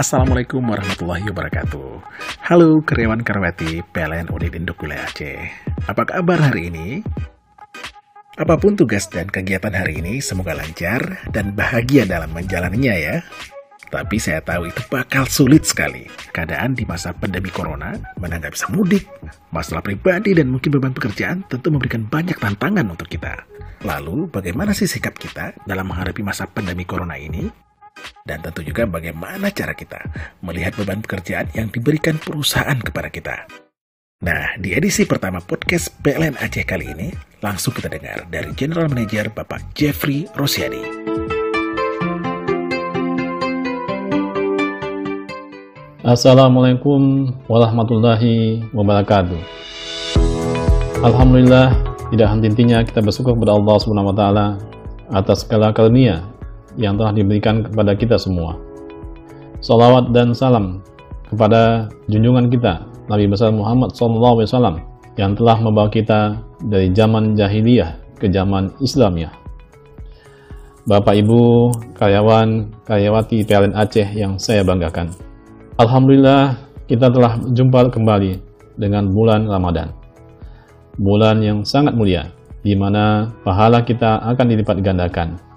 Assalamualaikum warahmatullahi wabarakatuh. Halo karyawan karyawati PLN Unit Induk Wilayah Aceh. Apa kabar hari ini? Apa pun tugas dan kegiatan hari ini, semoga lancar dan bahagia dalam menjalaninya ya. Tapi saya tahu itu bakal sulit sekali. Keadaan di masa pandemi corona, mana nggak bisa mudik, masalah pribadi dan mungkin beban pekerjaan tentu memberikan banyak tantangan untuk kita. Lalu, bagaimana sih sikap kita dalam menghadapi masa pandemi corona ini? Dan tentu juga bagaimana cara kita melihat beban pekerjaan yang diberikan perusahaan kepada kita. Nah, di edisi pertama podcast PLN Aceh kali ini, langsung kita dengar dari General Manager Bapak Jeffrey Rosiadi. Assalamualaikum warahmatullahi wabarakatuh. Alhamdulillah, tidak henti-hentinya kita bersyukur kepada Allah Subhanahu wa taala atas segala karunia yang telah diberikan kepada kita semua. Salawat dan salam kepada junjungan kita Nabi besar Muhammad SAW yang telah membawa kita dari zaman jahiliyah ke zaman Islamiyah. Bapak Ibu, karyawan, karyawati PLN Aceh yang saya banggakan. Alhamdulillah kita telah berjumpa kembali dengan bulan Ramadan. Bulan yang sangat mulia, di mana pahala kita akan dilipat gandakan.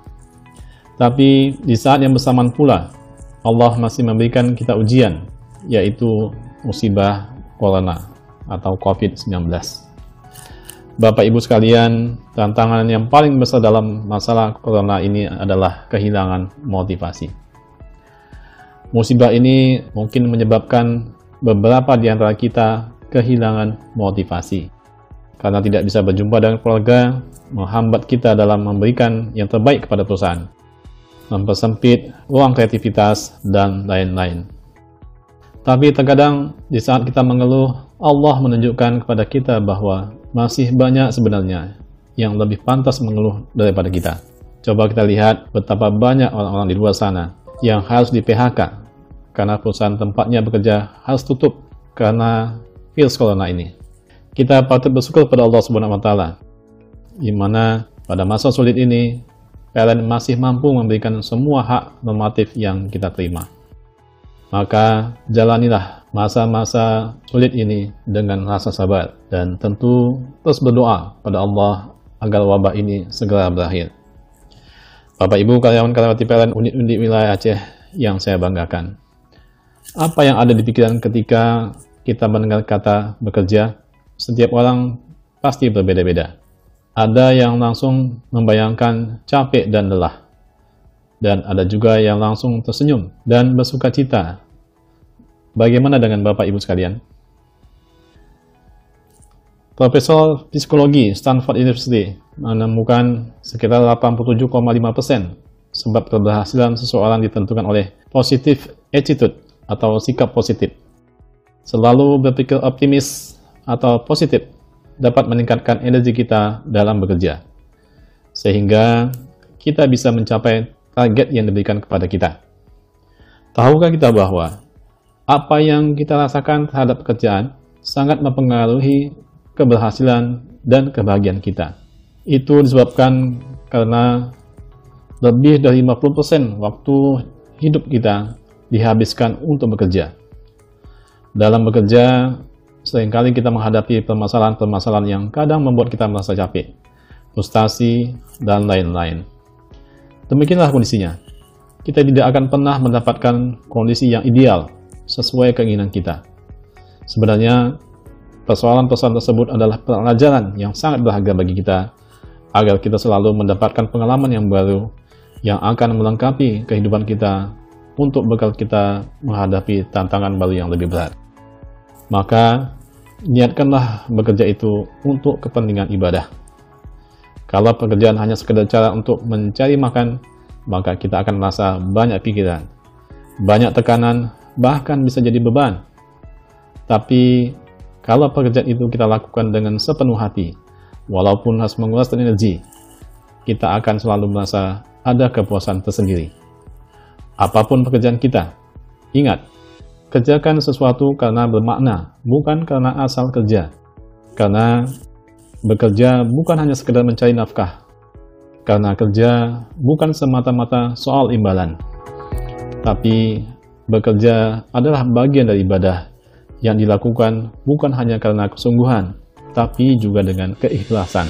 Tapi di saat yang bersamaan pula, Allah masih memberikan kita ujian, yaitu musibah corona atau COVID-19. Bapak Ibu sekalian, tantangan yang paling besar dalam masalah corona ini adalah kehilangan motivasi. Musibah ini mungkin menyebabkan beberapa di antara kita kehilangan motivasi. Karena tidak bisa berjumpa dengan keluarga, menghambat kita dalam memberikan yang terbaik kepada perusahaan, mempersempit ruang kreativitas, dan lain-lain. Tapi terkadang di saat kita mengeluh, Allah menunjukkan kepada kita bahwa masih banyak sebenarnya yang lebih pantas mengeluh daripada kita. Coba kita lihat betapa banyak orang-orang di luar sana yang harus di PHK karena perusahaan tempatnya bekerja harus tutup karena virus corona ini. Kita patut bersyukur pada Allah Subhanahu wa taala di mana pada masa sulit ini PLN masih mampu memberikan semua hak normatif yang kita terima. Maka jalanilah masa-masa sulit ini dengan rasa sabar dan tentu terus berdoa pada Allah agar wabah ini segera berakhir. Bapak Ibu karyawan-karyawati PLN unit-unit wilayah Aceh yang saya banggakan. Apa yang ada di pikiran ketika kita mendengar kata bekerja? Setiap orang pasti berbeda-beda. Ada yang langsung membayangkan capek dan lelah. Dan ada juga yang langsung tersenyum dan bersuka cita. Bagaimana dengan Bapak Ibu sekalian? Profesor Psikologi Stanford University menemukan sekitar 87,5% sebab keberhasilan seseorang ditentukan oleh positive attitude atau sikap positif. Selalu berpikir optimis atau positif dapat meningkatkan energi kita dalam bekerja. Sehingga kita bisa mencapai target yang diberikan kepada kita. Tahukah kita bahwa apa yang kita rasakan terhadap pekerjaan sangat mempengaruhi keberhasilan dan kebahagiaan kita. Itu disebabkan karena lebih dari 50% waktu hidup kita dihabiskan untuk bekerja. Dalam bekerja, sering kali kita menghadapi permasalahan-permasalahan yang kadang membuat kita merasa capek, frustasi, dan lain-lain. Demikianlah kondisinya. Kita tidak akan pernah mendapatkan kondisi yang ideal sesuai keinginan kita. Sebenarnya, Persoalan-persoalan tersebut adalah pelajaran yang sangat berharga bagi kita agar kita selalu mendapatkan pengalaman yang baru yang akan melengkapi kehidupan kita untuk bekal kita menghadapi tantangan baru yang lebih berat. Maka, niatkanlah bekerja itu untuk kepentingan ibadah. Kalau pekerjaan hanya sekedar cara untuk mencari makan, maka kita akan merasa banyak pikiran, banyak tekanan, bahkan bisa jadi beban. Tapi kalau pekerjaan itu kita lakukan dengan sepenuh hati, walaupun harus menguras energi, kita akan selalu merasa ada kepuasan tersendiri. Apa pun pekerjaan kita, ingat, kerjakan sesuatu karena bermakna, bukan karena asal kerja. Karena bekerja bukan hanya sekedar mencari nafkah, karena kerja bukan semata-mata soal imbalan, tapi bekerja adalah bagian dari ibadah yang dilakukan bukan hanya karena kesungguhan, tapi juga dengan keikhlasan.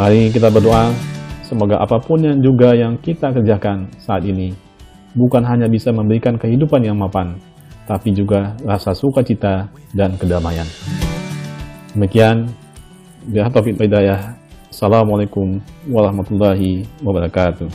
Mari kita berdoa, semoga apa pun yang juga yang kita kerjakan saat ini, bukan hanya bisa memberikan kehidupan yang mapan, tapi juga rasa sukacita dan kedamaian. Demikian, biar taufik. Assalamualaikum warahmatullahi wabarakatuh.